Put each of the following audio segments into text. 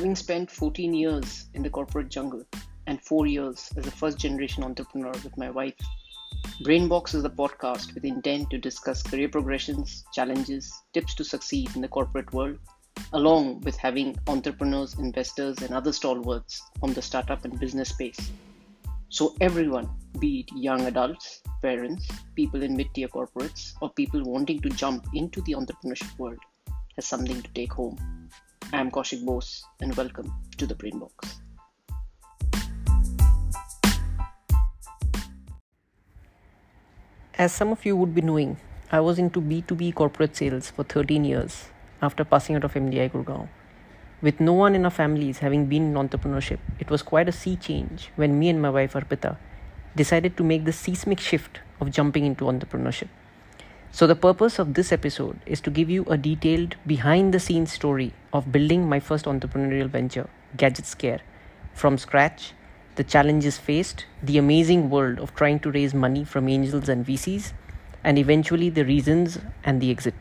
Having spent 14 years in the corporate jungle and 4 years as a first generation entrepreneur with my wife, Brainbox is a podcast with intent to discuss career progressions, challenges, tips to succeed in the corporate world, along with having entrepreneurs, investors, and other stalwarts from the startup and business space. So, everyone, be it young adults, parents, people in mid tier corporates, or people wanting to jump into the entrepreneurship world, has something to take home. I am Kaushik Bose, and welcome to the Brainbox. As some of you would be knowing, I was into B2B corporate sales for 13 years after passing out of MDI Gurgaon. With no one in our families having been in entrepreneurship, it was quite a sea change when me and my wife Arpita decided to make the seismic shift of jumping into entrepreneurship. So, the purpose of this episode is to give you a detailed behind the scenes story of building my first entrepreneurial venture, Gadget Scare, from scratch, the challenges faced, the amazing world of trying to raise money from angels and VCs, and eventually the reasons and the exit.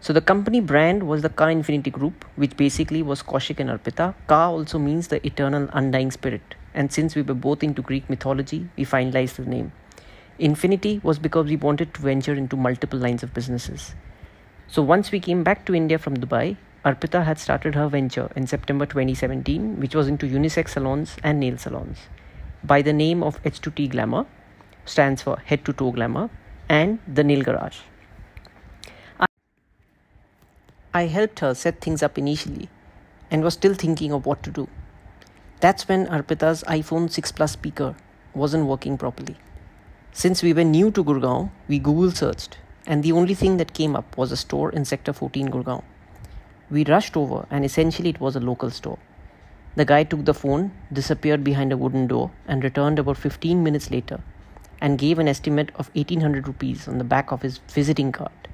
So, the company brand was the Ka Infinity Group, which basically was Kaushik and Arpita. Ka also means the eternal undying spirit, and since we were both into Greek mythology, we finalized the name. Infinity was because we wanted to venture into multiple lines of businesses. So once we came back to India from Dubai, Arpita had started her venture in September 2017, which was into unisex salons and nail salons, by the name of H2T Glamour, stands for Head to Toe Glamour, and the Nail Garage. I helped her set things up initially and was still thinking of what to do. That's when Arpita's iPhone 6 Plus speaker wasn't working properly. Since we were new to Gurgaon, we Google searched, and the only thing that came up was a store in Sector 14 Gurgaon. We rushed over, and essentially it was a local store. The guy took the phone, disappeared behind a wooden door, and returned about 15 minutes later and gave an estimate of 1800 rupees on the back of his visiting card.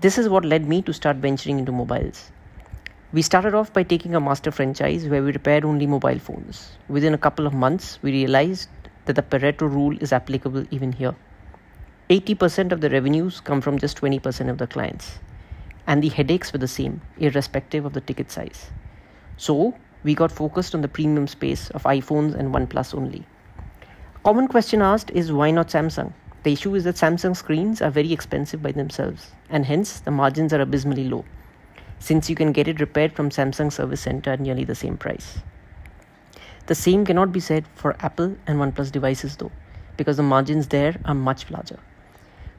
This is what led me to start venturing into mobiles. We started off by taking a master franchise where we repaired only mobile phones. Within a couple of months, we realized that the Pareto rule is applicable even here. 80% of the revenues come from just 20% of the clients. And the headaches were the same, irrespective of the ticket size. So, we got focused on the premium space of iPhones and OnePlus only. Common question asked is why not Samsung? The issue is that Samsung screens are very expensive by themselves, and hence the margins are abysmally low, since you can get it repaired from Samsung Service Center at nearly the same price. The same cannot be said for Apple and OnePlus devices though, because the margins there are much larger.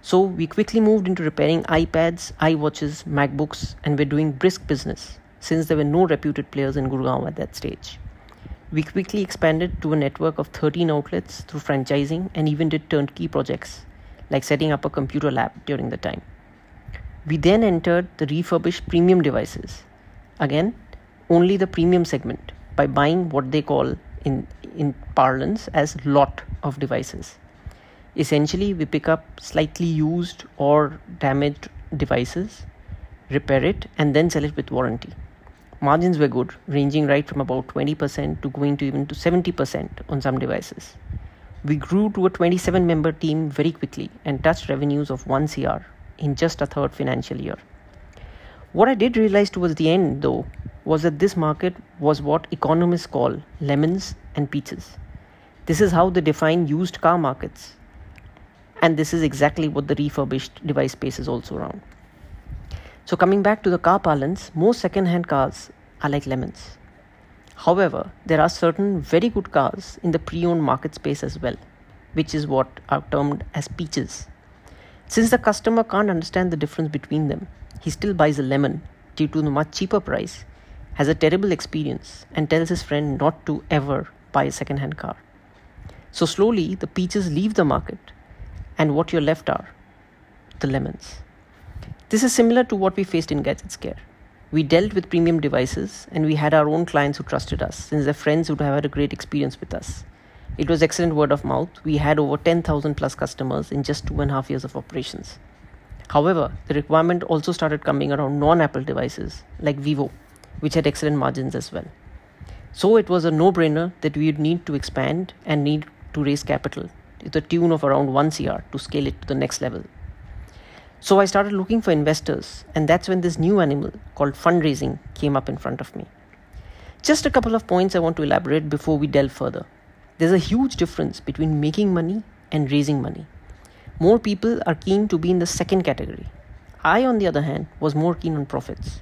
So we quickly moved into repairing iPads, iWatches, MacBooks, and we're doing brisk business since there were no reputed players in Gurgaon at that stage. We quickly expanded to a network of 13 outlets through franchising and even did turnkey projects like setting up a computer lab during the time. We then entered the refurbished premium devices. Again, only the premium segment by buying what they call in, in parlance as lot of devices. Essentially, we pick up slightly used or damaged devices, repair it, and then sell it with warranty. Margins were good, ranging right from about 20% to going to even to 70% on some devices. We grew to a 27 member team very quickly and touched revenues of 1 CR in just a third financial year. What I did realize towards the end, though, was that this market was what economists call lemons and peaches. This is how they define used car markets. And this is exactly what the refurbished device space is also around. So, coming back to the car parlance, most second hand cars are like lemons. However, there are certain very good cars in the pre owned market space as well, which is what are termed as peaches. Since the customer can't understand the difference between them, he still buys a lemon due to the much cheaper price, has a terrible experience, and tells his friend not to ever buy a second hand car. So slowly, the peaches leave the market, and what you're left are the lemons. This is similar to what we faced in Gadget Scare. We dealt with premium devices and we had our own clients who trusted us since their friends would have had a great experience with us. It was excellent word of mouth. We had over 10,000 plus customers in just two and a half years of operations. However, the requirement also started coming around non Apple devices like Vivo, which had excellent margins as well. So it was a no brainer that we would need to expand and need to raise capital to the tune of around 1 CR to scale it to the next level. So I started looking for investors, and that's when this new animal called fundraising came up in front of me. Just a couple of points I want to elaborate before we delve further. There's a huge difference between making money and raising money. More people are keen to be in the second category. I, on the other hand, was more keen on profits.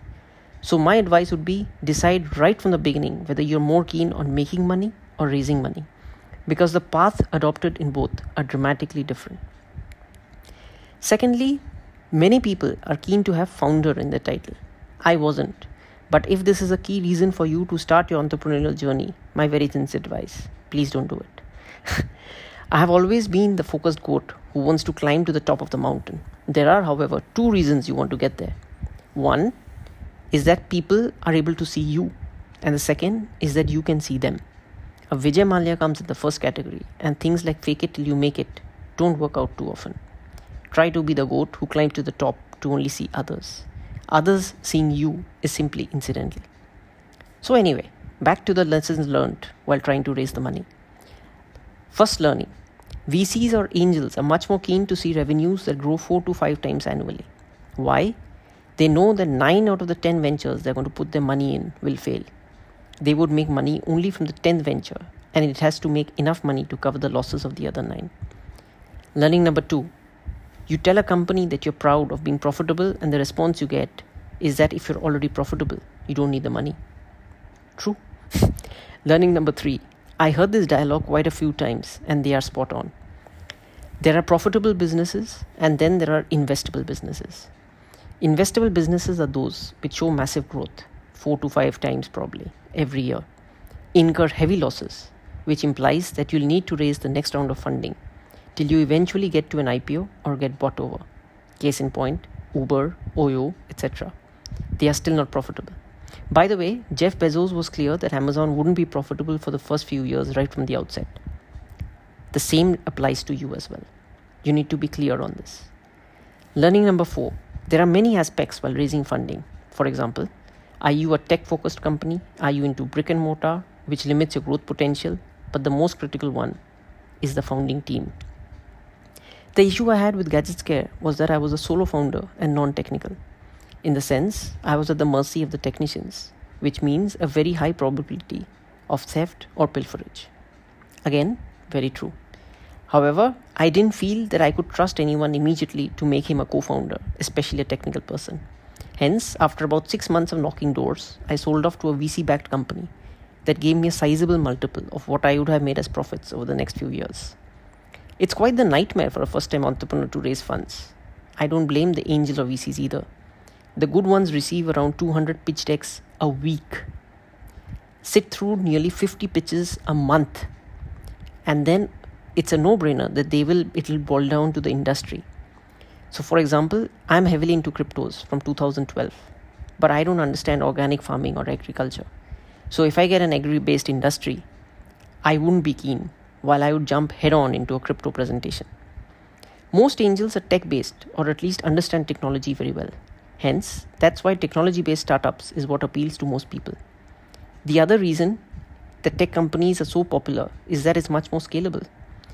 So, my advice would be decide right from the beginning whether you're more keen on making money or raising money, because the path adopted in both are dramatically different. Secondly, many people are keen to have founder in the title. I wasn't. But if this is a key reason for you to start your entrepreneurial journey, my very sincere advice please don't do it. I have always been the focused goat who wants to climb to the top of the mountain. There are, however, two reasons you want to get there. One is that people are able to see you, and the second is that you can see them. A Vijay Mallya comes in the first category, and things like fake it till you make it don't work out too often. Try to be the goat who climbed to the top to only see others. Others seeing you is simply incidental. So, anyway, back to the lessons learned while trying to raise the money. First, learning VCs or angels are much more keen to see revenues that grow 4 to 5 times annually. Why? They know that 9 out of the 10 ventures they're going to put their money in will fail. They would make money only from the 10th venture, and it has to make enough money to cover the losses of the other 9. Learning number 2 You tell a company that you're proud of being profitable, and the response you get is that if you're already profitable, you don't need the money. True. Learning number 3 I heard this dialogue quite a few times, and they are spot on. There are profitable businesses, and then there are investable businesses. Investable businesses are those which show massive growth, four to five times probably, every year, incur heavy losses, which implies that you'll need to raise the next round of funding till you eventually get to an IPO or get bought over. Case in point, Uber, Oyo, etc. They are still not profitable. By the way, Jeff Bezos was clear that Amazon wouldn't be profitable for the first few years right from the outset. The same applies to you as well. You need to be clear on this. Learning number four there are many aspects while raising funding. For example, are you a tech focused company? Are you into brick and mortar, which limits your growth potential? But the most critical one is the founding team. The issue I had with GadgetScare was that I was a solo founder and non technical. In the sense, I was at the mercy of the technicians, which means a very high probability of theft or pilferage. Again, very true. However, I didn't feel that I could trust anyone immediately to make him a co founder, especially a technical person. Hence, after about six months of knocking doors, I sold off to a VC backed company that gave me a sizable multiple of what I would have made as profits over the next few years. It's quite the nightmare for a first time entrepreneur to raise funds. I don't blame the angel or VCs either. The good ones receive around 200 pitch decks a week, sit through nearly 50 pitches a month, and then it's a no-brainer that they will it will boil down to the industry. So for example i'm heavily into cryptos from 2012 but i don't understand organic farming or agriculture. So if i get an agri based industry i wouldn't be keen while i would jump head on into a crypto presentation. Most angels are tech based or at least understand technology very well. Hence that's why technology based startups is what appeals to most people. The other reason that tech companies are so popular is that it's much more scalable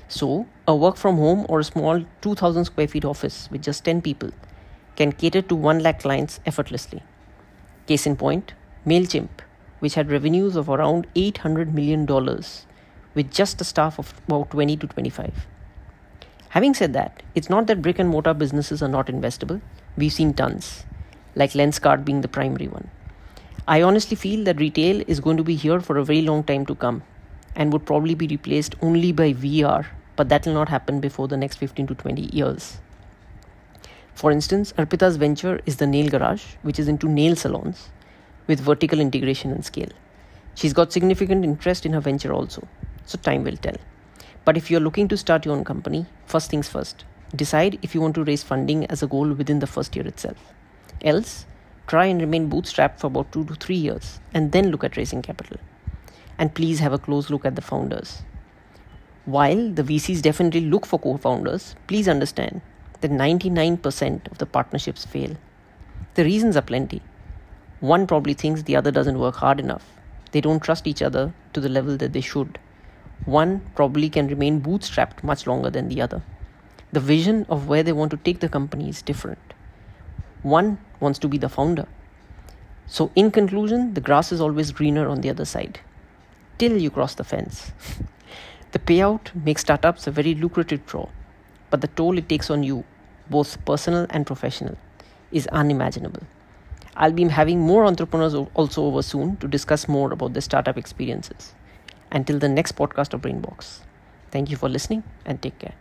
so, a work from home or a small 2000 square feet office with just 10 people can cater to 1 lakh clients effortlessly. Case in point, MailChimp, which had revenues of around $800 million with just a staff of about 20 to 25. Having said that, it's not that brick and mortar businesses are not investable. We've seen tons, like Lenskart being the primary one. I honestly feel that retail is going to be here for a very long time to come and would probably be replaced only by VR, but that will not happen before the next 15 to 20 years. For instance, Arpita's venture is the Nail Garage, which is into nail salons with vertical integration and scale. She's got significant interest in her venture also, so time will tell. But if you're looking to start your own company, first things first, decide if you want to raise funding as a goal within the first year itself. Else, try and remain bootstrapped for about two to three years and then look at raising capital and please have a close look at the founders. While the VCs definitely look for co founders, please understand that 99% of the partnerships fail. The reasons are plenty. One probably thinks the other doesn't work hard enough. They don't trust each other to the level that they should. One probably can remain bootstrapped much longer than the other. The vision of where they want to take the company is different. One wants to be the founder. So, in conclusion, the grass is always greener on the other side till you cross the fence. the payout makes startups a very lucrative draw, but the toll it takes on you, both personal and professional, is unimaginable. I'll be having more entrepreneurs also over soon to discuss more about their startup experiences. Until the next podcast of Brainbox. Thank you for listening and take care.